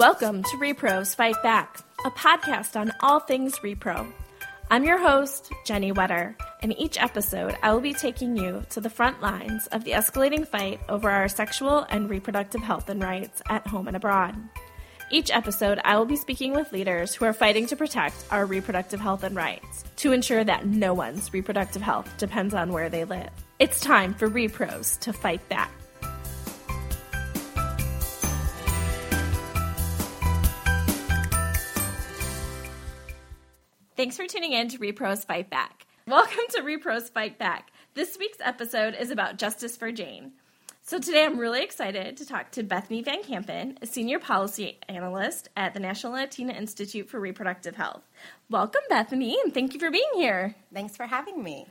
Welcome to Repros Fight Back, a podcast on all things repro. I'm your host, Jennie Wetter, and each episode I will be taking you to the front lines of the escalating fight over our sexual and reproductive health and rights at home and abroad. Each episode, I will be speaking with leaders who are fighting to protect our reproductive health and rights to ensure that no one's reproductive health depends on where they live. It's time for Repros to fight back. Thanks for tuning in to Repros Fight Back. Welcome to Repros Fight Back. This week's episode is about justice for Jane. So today I'm really excited to talk to Bethany Van Kampen, a senior policy analyst at the National Latina Institute for Reproductive Health. Welcome, Bethany, and thank you for being here. Thanks for having me.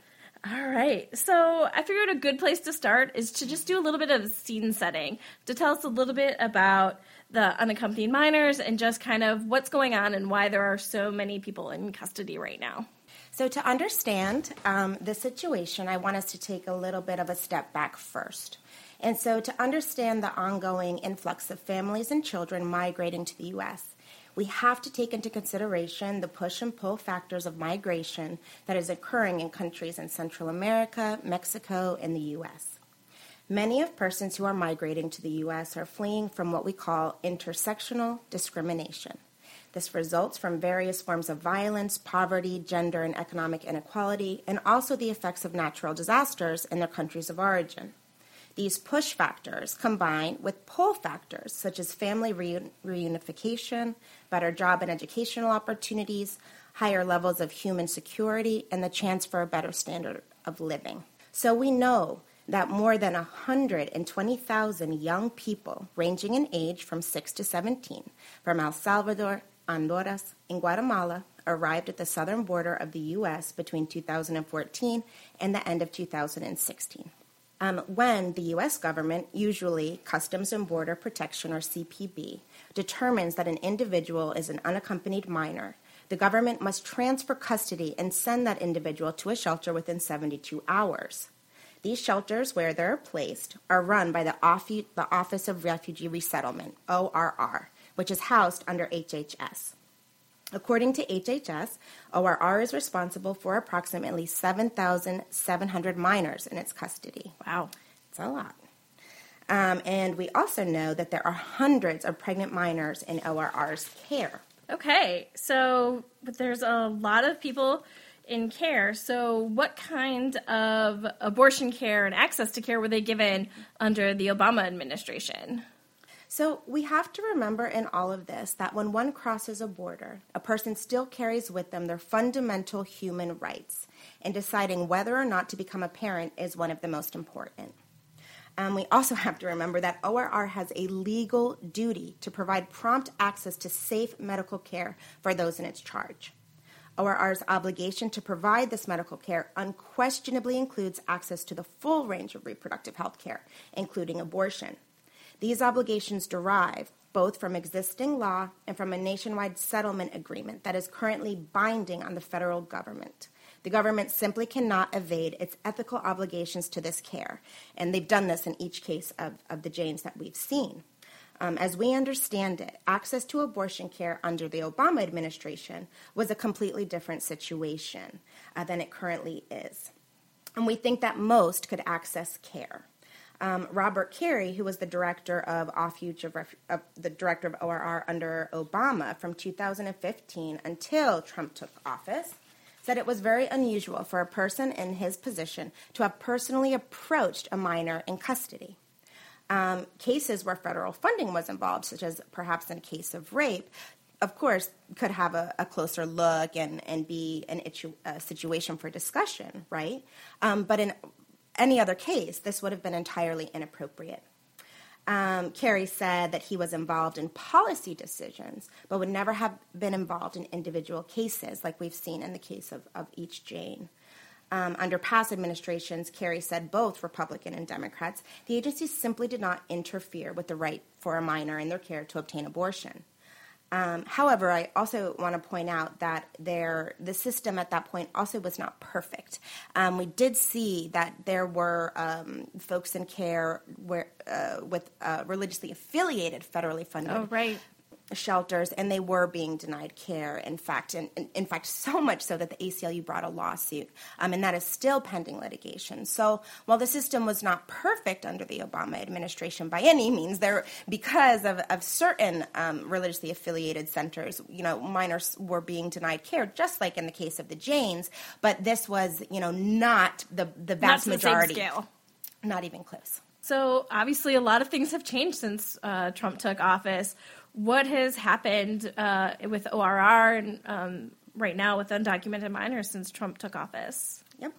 All right. So I figured a good place to start is to just do a little bit of scene setting to tell us a little bit about the unaccompanied minors and just kind of what's going on and why there are so many people in custody right now. So, to understand um, the situation, I want us to take a little bit of a step back first. And so, to understand the ongoing influx of families and children migrating to the U.S., we have to take into consideration the push and pull factors of migration that is occurring in countries in Central America, Mexico, and the U.S. Many of persons who are migrating to the U.S. are fleeing from what we call intersectional discrimination. This results from various forms of violence, poverty, gender, and economic inequality, and also the effects of natural disasters in their countries of origin. These push factors combine with pull factors such as family reunification, better job and educational opportunities, higher levels of human security, and the chance for a better standard of living. So we know that more than 120,000 young people, ranging in age from 6 to 17, from El Salvador, Honduras, and Guatemala, arrived at the southern border of the U.S. between 2014 and the end of 2016. Um, when the U.S. government, usually Customs and Border Protection or CBP, determines that an individual is an unaccompanied minor, the government must transfer custody and send that individual to a shelter within 72 hours. These shelters, where they're placed, are run by the, Office of Refugee Resettlement, ORR, which is housed under HHS. According to HHS, ORR is responsible for approximately 7,700 minors in its custody. Wow. It's a lot. Um, and we also know that there are hundreds of pregnant minors in ORR's care. Okay, so but there's a lot of people in care. So, what kind of abortion care and access to care were they given under the Obama administration? So, we have to remember in all of this that when one crosses a border, a person still carries with them their fundamental human rights, and deciding whether or not to become a parent is one of the most important. Um, we also have to remember that ORR has a legal duty to provide prompt access to safe medical care for those in its charge. ORR's obligation to provide this medical care unquestionably includes access to the full range of reproductive health care, including abortion. These obligations derive both from existing law and from a nationwide settlement agreement that is currently binding on the federal government. The government simply cannot evade its ethical obligations to this care, and they've done this in each case of, of the Janes that we've seen. Um, as we understand it, access to abortion care under the Obama administration was a completely different situation uh, than it currently is. And we think that most could access care. Um, Robert Carey, who was the director of of, Ref- of the director of ORR under Obama from 2015 until Trump took office, said it was very unusual for a person in his position to have personally approached a minor in custody um, cases where federal funding was involved, such as perhaps in a case of rape, of course, could have a, a closer look and, and be an itchu, a situation for discussion, right? Um, but in any other case, this would have been entirely inappropriate. Um, Carey said that he was involved in policy decisions, but would never have been involved in individual cases, like we've seen in the case of, of each Jane. Um, under past administrations, Carey said both Republican and Democrats, the agency simply did not interfere with the right for a minor in their care to obtain abortion. Um, however, I also want to point out that there, the system at that point also was not perfect. Um, we did see that there were um, folks in care where, uh, with uh, religiously affiliated federally funded oh, right shelters, and they were being denied care. In fact, and, in fact, so much so that the ACLU brought a lawsuit, um, and that is still pending litigation. So while the system was not perfect under the Obama administration by any means, there because of, of certain um, religiously affiliated centers, you know, minors were being denied care, just like in the case of the Janes. But this was, you know, not the the vast Not the majority. Not even close. So obviously, a lot of things have changed since uh, Trump took office. What has happened uh, with ORR and um, right now with undocumented minors since Trump took office? Yep.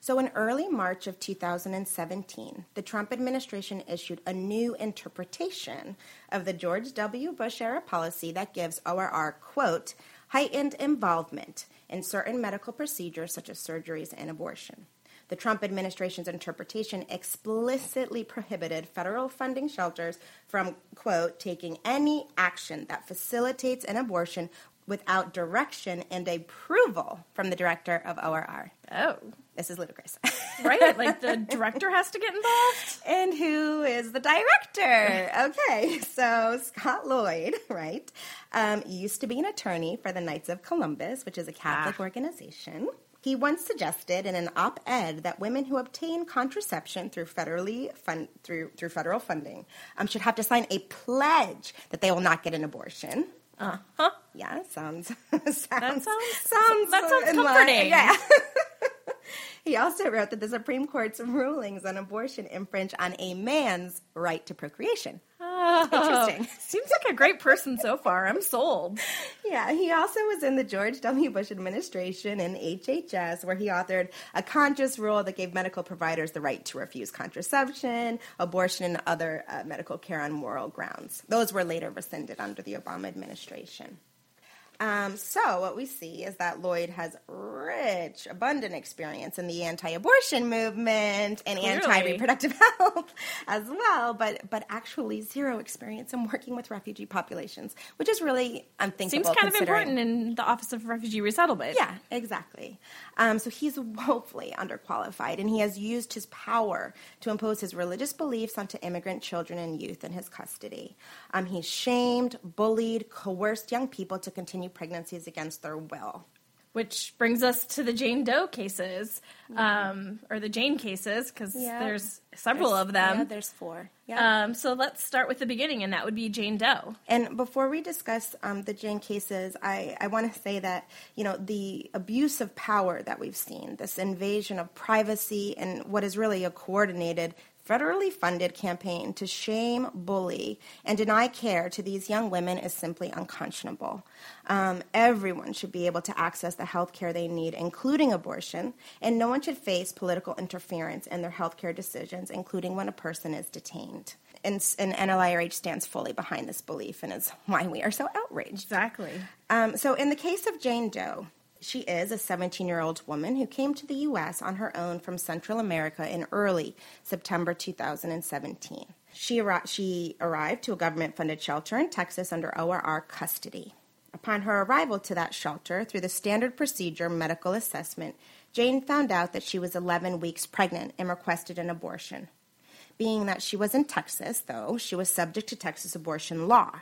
So in early March of 2017, the Trump administration issued a new interpretation of the George W. Bush era policy that gives ORR, quote, heightened involvement in certain medical procedures such as surgeries and abortion. The Trump administration's interpretation explicitly prohibited federal funding shelters from, quote, taking any action that facilitates an abortion without direction and approval from the director of ORR. Oh, This is ludicrous. right. like the director has to get involved. and who is the director? Okay, so Scott Lloyd, right, um, used to be an attorney for the Knights of Columbus, which is a Catholic Ah. organization. He once suggested in an op-ed that women who obtain contraception through federally fund, through through federal funding um, should have to sign a pledge that they will not get an abortion. Uh huh. Yeah, sounds sounds sounds- sounds that sounds line- comforting. Yeah. he also wrote that the Supreme Court's rulings on abortion infringe on a man's right to procreation. Interesting. Seems like a great person so far. I'm sold. Yeah, he also was in the George W. Bush administration and HHS, where he authored a conscious rule that gave medical providers the right to refuse contraception, abortion, and other uh, medical care on moral grounds. Those were later rescinded under the Obama administration. Um, so, what we see is that Lloyd has rich, abundant experience in the anti-abortion movement and Clearly. anti-reproductive health as well, but but actually zero experience in working with refugee populations, which is really unthinkable. Seems kind of important in the Office of Refugee Resettlement. yeah, exactly. Um, so he's woefully underqualified, and he has used his power to impose his religious beliefs onto immigrant children and youth in his custody. Um, he's shamed, bullied, coerced young people to continue pregnancies against their will. Which brings us to the Jane Doe cases, um, or the Jane cases, because Yeah. there's several There's- of them. Yeah, there's four. Yeah. Um, so let's start with the beginning, and that would be Jane Doe. And before we discuss um, the Jane cases, I, I want to say that you know the abuse of power that we've seen, this invasion of privacy, and what is really a coordinated, federally funded campaign to shame, bully, and deny care to these young women is simply unconscionable. Um, everyone should be able to access the health care they need, including abortion, and no one should face political interference in their health care decisions, including when a person is detained and, and NLIRH stands fully behind this belief and is why we are so outraged. Exactly. Um, so, in the case of Jane Doe, she is a 17 year old woman who came to the U.S. on her own from Central America in early September 2017. She, she arrived to a government funded shelter in Texas under ORR custody. Upon her arrival to that shelter, through the standard procedure medical assessment, Jane found out that she was 11 weeks pregnant and requested an abortion. Being that she was in Texas, though, she was subject to Texas abortion law.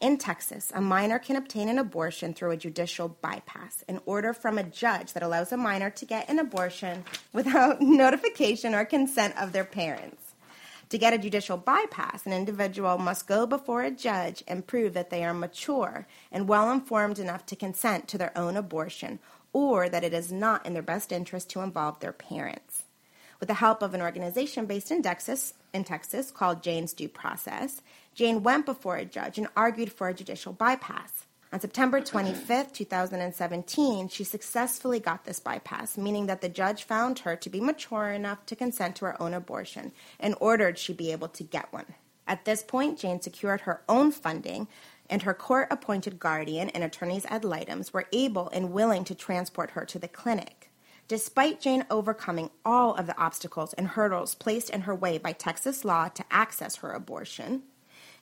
In Texas, a minor can obtain an abortion through a judicial bypass, an order from a judge that allows a minor to get an abortion without notification or consent of their parents. To get a judicial bypass, an individual must go before a judge and prove that they are mature and well informed enough to consent to their own abortion, or that it is not in their best interest to involve their parents. With the help of an organization based in Texas, in Texas called Jane's Due Process, Jane went before a judge and argued for a judicial bypass. On September 25th, 2017, she successfully got this bypass, meaning that the judge found her to be mature enough to consent to her own abortion and ordered she be able to get one. At this point, Jane secured her own funding, and her court appointed guardian and attorneys ad litems were able and willing to transport her to the clinic. Despite Jane overcoming all of the obstacles and hurdles placed in her way by Texas law to access her abortion,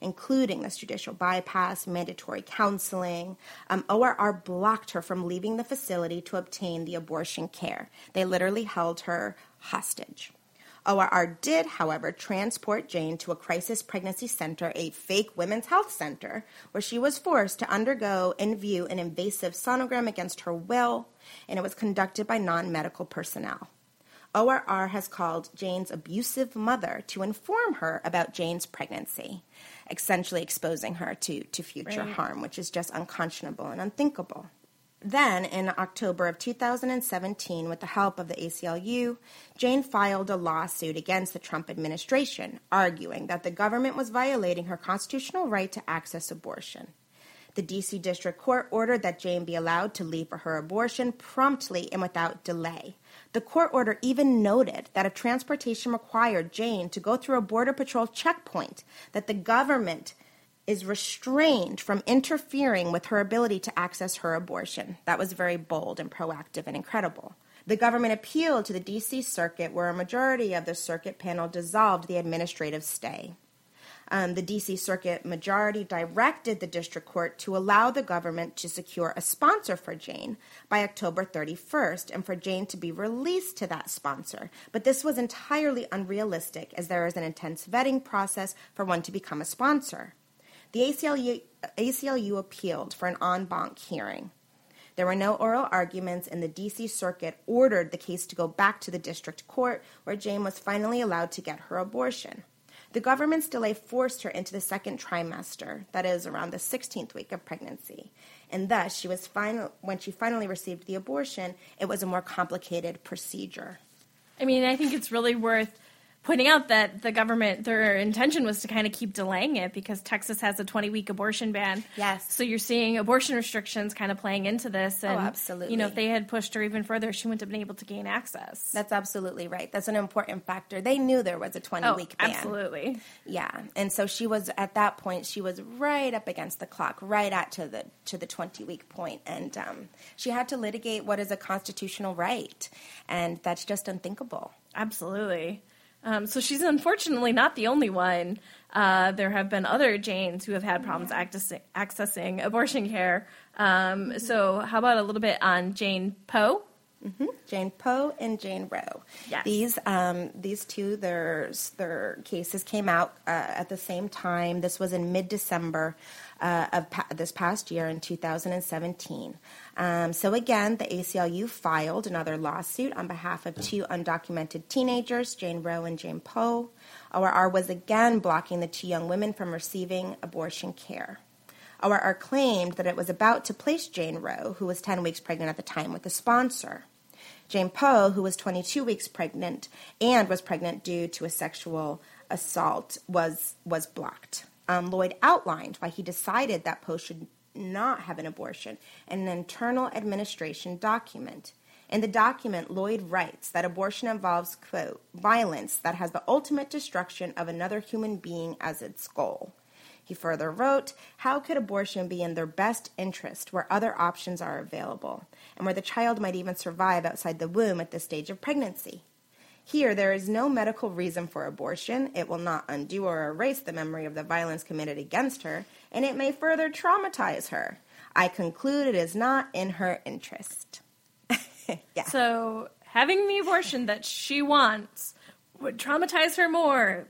including this judicial bypass, mandatory counseling, um, ORR blocked her from leaving the facility to obtain the abortion care. They literally held her hostage. ORR did, however, transport Jane to a crisis pregnancy center, a fake women's health center, where she was forced to undergo and view an invasive sonogram against her will, and it was conducted by non medical personnel. ORR has called Jane's abusive mother to inform her about Jane's pregnancy, essentially exposing her to, to future right. harm, which is just unconscionable and unthinkable. Then, in October of 2017, with the help of the ACLU, Jane filed a lawsuit against the Trump administration, arguing that the government was violating her constitutional right to access abortion. The D.C. District Court ordered that Jane be allowed to leave for her abortion promptly and without delay. The court order even noted that if transportation required Jane to go through a Border Patrol checkpoint, that the government is restrained from interfering with her ability to access her abortion. That was very bold and proactive and incredible. The government appealed to the D.C. Circuit, where a majority of the circuit panel dissolved the administrative stay. Um, the D.C. Circuit majority directed the district court to allow the government to secure a sponsor for Jane by October 31st and for Jane to be released to that sponsor. But this was entirely unrealistic as there is an intense vetting process for one to become a sponsor. The ACLU, ACLU appealed for an en banc hearing. There were no oral arguments, and the D.C. Circuit ordered the case to go back to the district court, where Jane was finally allowed to get her abortion. The government's delay forced her into the second trimester, that is, around the 16th week of pregnancy. And thus, she was final, when she finally received the abortion, it was a more complicated procedure. I mean, I think it's really worth pointing out that the government their intention was to kind of keep delaying it because Texas has a 20 week abortion ban. Yes. So you're seeing abortion restrictions kind of playing into this and oh, absolutely. you know if they had pushed her even further she wouldn't have been able to gain access. That's absolutely right. That's an important factor. They knew there was a 20 week ban. Absolutely. Yeah. And so she was at that point she was right up against the clock, right at to the to the 20 week point and um, she had to litigate what is a constitutional right and that's just unthinkable. Absolutely. Um, so she's unfortunately not the only one. Uh, there have been other Janes who have had problems accessing, accessing abortion care. Um, so, how about a little bit on Jane Poe? Mm-hmm. Jane Poe and Jane Roe. Yes. These um, these two their their cases came out uh, at the same time. This was in mid December uh, of pa- this past year in 2017. Um, so again, the ACLU filed another lawsuit on behalf of two undocumented teenagers, Jane Roe and Jane Poe. ORR was again blocking the two young women from receiving abortion care. ORR claimed that it was about to place Jane Roe, who was 10 weeks pregnant at the time, with a sponsor. Jane Poe, who was 22 weeks pregnant and was pregnant due to a sexual assault, was, was blocked. Um, Lloyd outlined why he decided that Poe should not have an abortion in an internal administration document. In the document, Lloyd writes that abortion involves, quote, violence that has the ultimate destruction of another human being as its goal. He further wrote, How could abortion be in their best interest where other options are available, and where the child might even survive outside the womb at this stage of pregnancy? Here, there is no medical reason for abortion. It will not undo or erase the memory of the violence committed against her, and it may further traumatize her. I conclude it is not in her interest. yeah. So, having the abortion that she wants would traumatize her more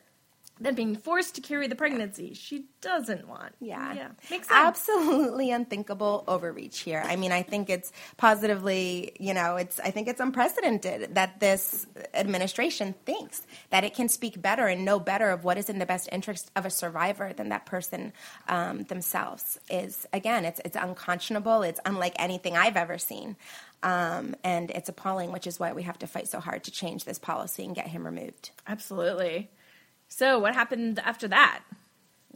than being forced to carry the pregnancy she doesn't want. Yeah. Yeah. Makes sense. Absolutely unthinkable overreach here. I mean, I think it's positively, you know, it's I think it's unprecedented that this administration thinks that it can speak better and know better of what is in the best interest of a survivor than that person um, themselves is again, it's it's unconscionable, it's unlike anything I've ever seen. Um, and it's appalling, which is why we have to fight so hard to change this policy and get him removed. Absolutely. So, what happened after that?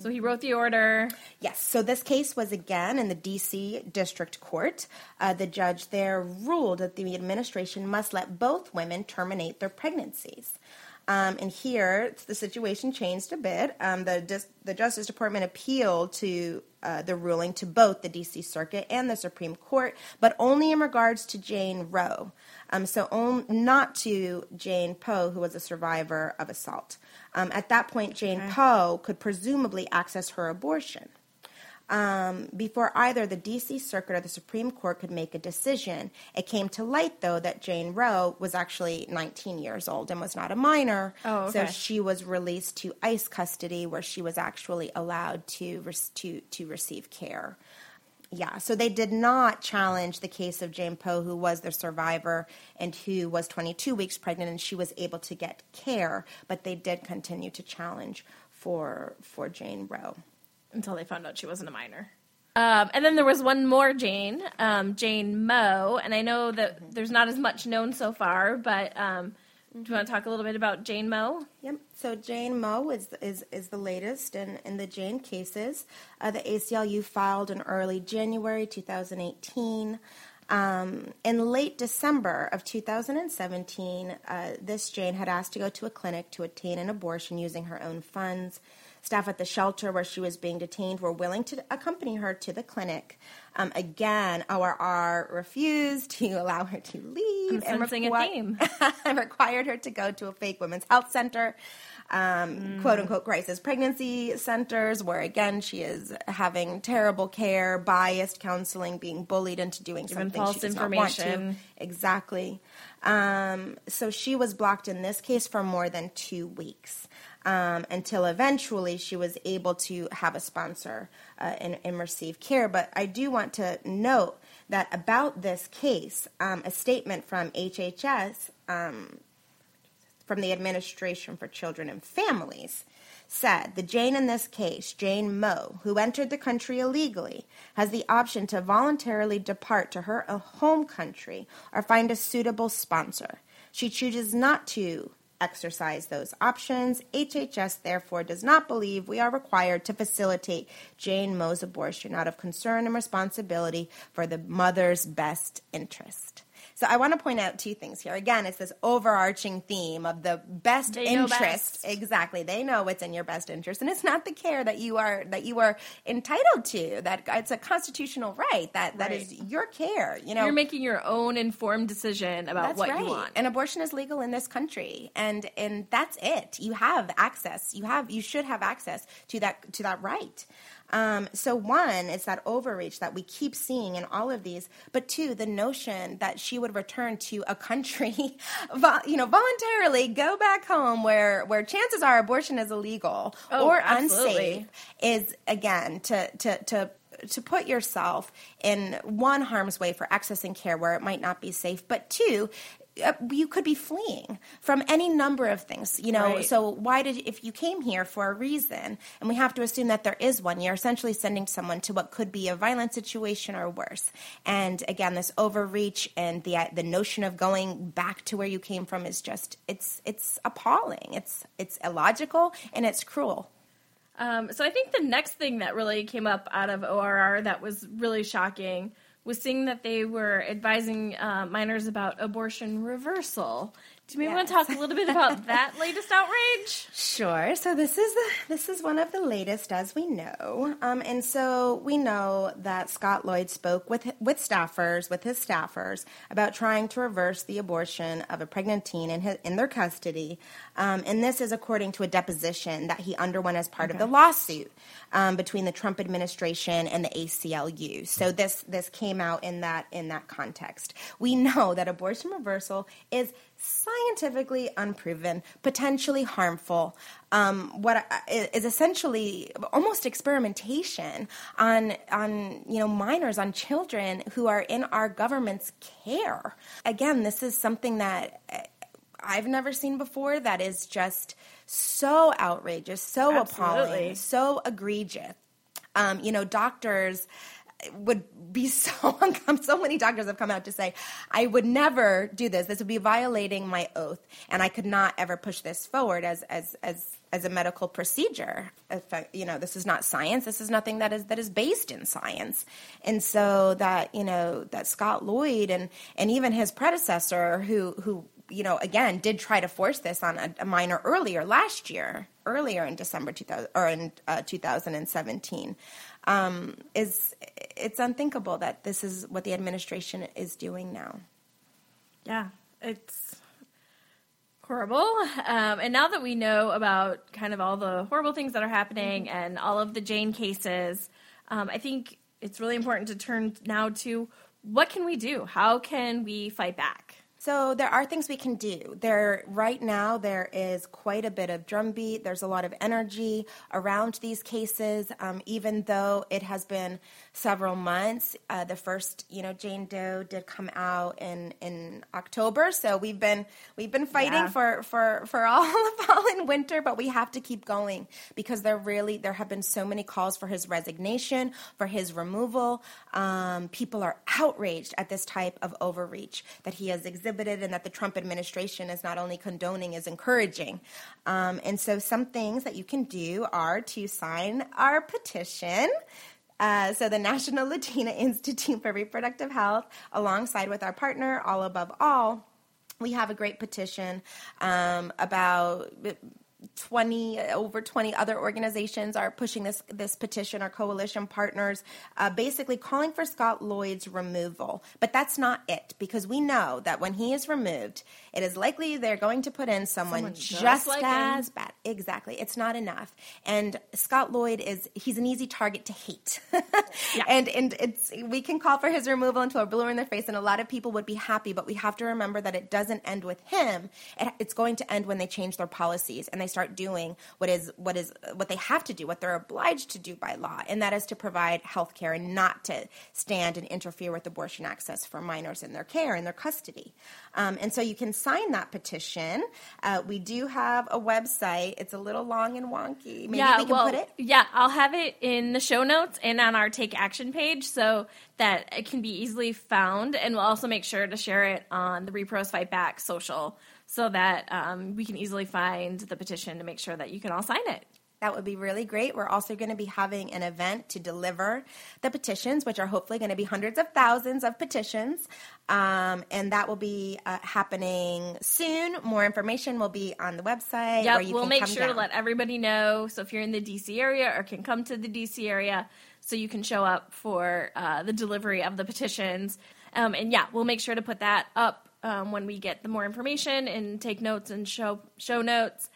So he wrote the order. Yes. So this case was again in the D.C. District Court. Uh, the judge there ruled that the administration must let both women terminate their pregnancies. Um, and here, the situation changed a bit. Um, the, the Justice Department appealed to uh, the ruling to both the D.C. Circuit and the Supreme Court, but only in regards to Jane Roe. Um, so, on, not to Jane Poe, who was a survivor of assault. Um, at that point, Jane okay. Poe could presumably access her abortion. Um, before either the D.C. Circuit or the Supreme Court could make a decision. It came to light, though, that Jane Roe was actually 19 years old and was not a minor. Oh, okay. So she was released to ICE custody, where she was actually allowed to to to receive care. Yeah, so they did not challenge the case of Jane Poe, who was the survivor and who was 22 weeks pregnant, and she was able to get care, but they did continue to challenge for for Jane Roe until they found out she wasn't a minor. Um, and then there was one more Jane, um, Jane Moe, and I know that there's not as much known so far, but um, do you want to talk a little bit about Jane Moe? Yep. So Jane Moe is is is the latest in in the Jane cases. Uh, the ACLU filed in early January 2018. Um, in late December of 2017, uh, this Jane had asked to go to a clinic to obtain an abortion using her own funds. Staff at the shelter where she was being detained were willing to accompany her to the clinic. Um, again, ORR refused to allow her to leave I'm and requ- a theme. required her to go to a fake women's health center. Um, mm. quote unquote crisis pregnancy centers where again she is having terrible care, biased counseling, being bullied into doing Given something false she does information. not want to. Exactly. Um, so she was blocked in this case for more than two weeks um, until eventually she was able to have a sponsor uh, and, and, receive care. But I do want to note that about this case, um, a statement from HHS, um, from the Administration for Children and Families, said the Jane in this case, Jane Moe, who entered the country illegally, has the option to voluntarily depart to her home country or find a suitable sponsor. She chooses not to exercise those options. HHS therefore does not believe we are required to facilitate Jane Moe's abortion out of concern and responsibility for the mother's best interest. So I want to point out two things here. Again, it's this overarching theme of the best they interest. Best. Exactly. They know what's in your best interest. And it's not the care that you are that you are entitled to. That it's a constitutional right. That that right. is your care. You know You're making your own informed decision about that's what right. you want. And abortion is legal in this country. And and that's it. You have access. You have you should have access to that to that right. Um, so one, it's that overreach that we keep seeing in all of these. But two, the notion that she would return to a country, you know, voluntarily go back home where where chances are abortion is illegal oh, or absolutely. unsafe is again to to to to put yourself in one harm's way for accessing care where it might not be safe, but two, you could be fleeing from any number of things you know? Right. so why did if you came here for a reason and we have to assume that there is one you're essentially sending someone to what could be a violent situation or worse. And again this overreach and the the notion of going back to where you came from is just it's it's appalling. It's it's illogical and it's cruel. Um, so I think the next thing that really came up out of ORR that was really shocking was seeing that they were advising uh, minors about abortion reversal. Do you yes. want to talk a little bit about that latest outrage? Sure. So this is the, this is one of the latest, as we know, um, and so we know that Scott Lloyd spoke with with staffers, with his staffers, about trying to reverse the abortion of a pregnant teen in his, in their custody, um, and this is according to a deposition that he underwent as part okay. of the lawsuit um, between the Trump administration and the ACLU. So this this came out in that in that context. We know that abortion reversal is scientifically unproven, potentially harmful. Um, what is essentially almost experimentation on on you know minors, on children who are in our government's care. Again, this is something that eh, I've never seen before. That is just so outrageous, so Absolutely. appalling, so egregious. Um, you know, doctors would be so uncomfortable. So many doctors have come out to say, I would never do this. This would be violating my oath, and I could not ever push this forward as as as as a medical procedure. You know, this is not science. This is nothing that is that is based in science. And so that you know that Scott Lloyd and and even his predecessor, who who you know again did try to force this on a, a minor earlier last year, earlier in December 2000 or in uh, 2017 um, is it's unthinkable that this is what the administration is doing now. Yeah, it's horrible. Um, and now that we know about kind of all the horrible things that are happening mm-hmm. and all of the Jane cases, um, I think it's really important to turn now to what can we do? How can we fight back? So there are things we can do. There right now there is quite a bit of drumbeat. There's a lot of energy around these cases, um, even though it has been several months. Uh, the first, you know, Jane Doe did come out in in October, so we've been we've been fighting yeah. for for for all of fall and winter, but we have to keep going because there really there have been so many calls for his resignation, for his removal. Um, people are outraged at this type of overreach that he has exhibited exhibited and that the Trump administration is not only condoning, is encouraging. Um, and so, some things that you can do are to sign our petition. Uh, so, the National Latina Institute for Reproductive Health, alongside with our partner, All Above All, we have a great petition um, about 20 over 20 other organizations are pushing this this petition our coalition partners uh, basically calling for scott lloyd's removal. But that's not it because we know that when he is removed it is likely they're going to put in someone, someone just, just like as him. bad. Exactly. It's not enough. And scott lloyd is he's an easy target to hate. Yeah. and and it's we can call for his removal until we're blue in their face and a lot of people would be happy but we have to remember that it doesn't end with him. It, it's going to end when they change their policies and they start doing what is what is what they have to do, what they're obliged to do by law, and that is to provide health care and not to stand and interfere with abortion access for minors in their care and their custody. Um, and so you can sign that petition. Uh, we do have a website. It's a little long and wonky. Maybe yeah, we can well, put it. Yeah, I'll have it in the show notes and on our Take Action page so that it can be easily found. And we'll also make sure to share it on the Repros Fight Back social so that um, we can easily find the petition to make sure that you can all sign it. That would be really great. We're also going to be having an event to deliver the petitions, which are hopefully going to be hundreds of thousands of petitions. Um, and that will be uh, happening soon. More information will be on the website. Yep, we'll make sure down. to let everybody know. So if you're in the DC area or can come to the DC area, so you can show up for uh, the delivery of the petitions. Um, and yeah, we'll make sure to put that up um, when we get the more information and take notes and show show notes.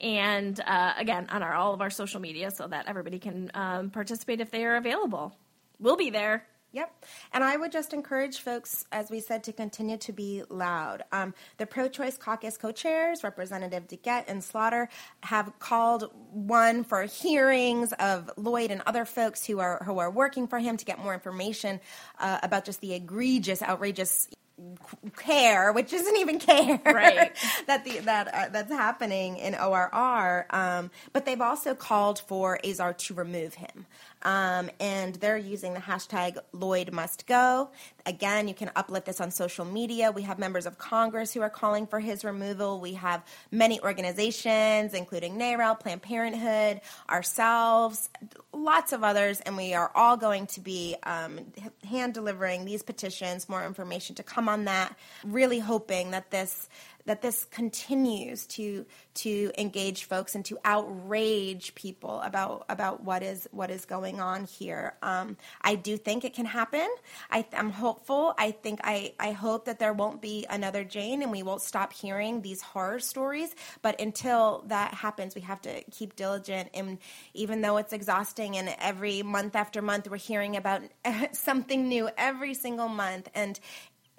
And uh, again, on our all of our social media, so that everybody can um, participate if they are available. We'll be there. Yep. And I would just encourage folks, as we said, to continue to be loud. Um, the pro choice caucus co chairs, Representative DeGette and Slaughter, have called one for hearings of Lloyd and other folks who are, who are working for him to get more information uh, about just the egregious, outrageous care, which isn't even care, right? that the that uh, that's happening in ORR. Um, but they've also called for Azar to remove him. Um, and they're using the hashtag Lloyd must go. Again, you can uplift this on social media. We have members of Congress who are calling for his removal. We have many organizations, including NARAL, Planned Parenthood, ourselves, lots of others, and we are all going to be um, hand delivering these petitions, more information to come on that, really hoping that this that this continues to to engage folks and to outrage people about about what is what is going on here. Um, I do think it can happen. I, am hopeful. I think I I hope that there won't be another Jane and we won't stop hearing these horror stories. But until that happens, we have to keep diligent. And even though it's exhausting, and every month after month we're hearing about something new every single month, and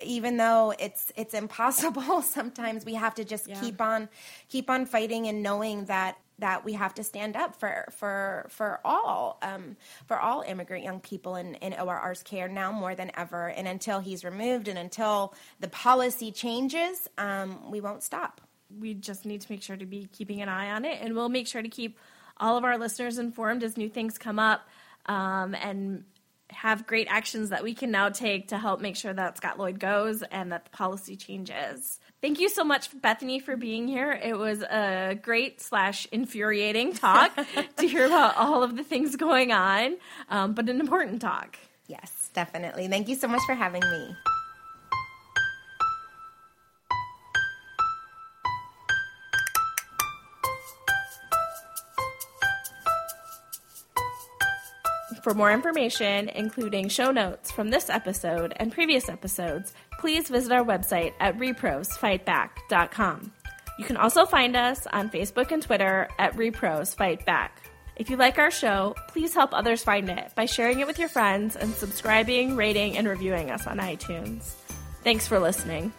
even though it's it's impossible sometimes we have to just yeah. keep on keep on fighting and knowing that that we have to stand up for for for all um, for all immigrant young people in, in ORR's care now more than ever. And until he's removed and until the policy changes, um, we won't stop. We just need to make sure to be keeping an eye on it, and we'll make sure to keep all of our listeners informed as new things come up. Um, and have great actions that we can now take to help make sure that Scott Lloyd goes and that the policy changes. Thank you so much, Bethany, for being here. It was a great slash infuriating talk to hear about all of the things going on, um, but an important talk. Yes, definitely. Thank you so much for having me. For more information, including show notes from this episode and previous episodes, please visit our website at reprosfightback.com. You can also find us on Facebook and Twitter at reprosfightback. If you like our show, please help others find it by sharing it with your friends and subscribing, rating, and reviewing us on iTunes. Thanks for listening.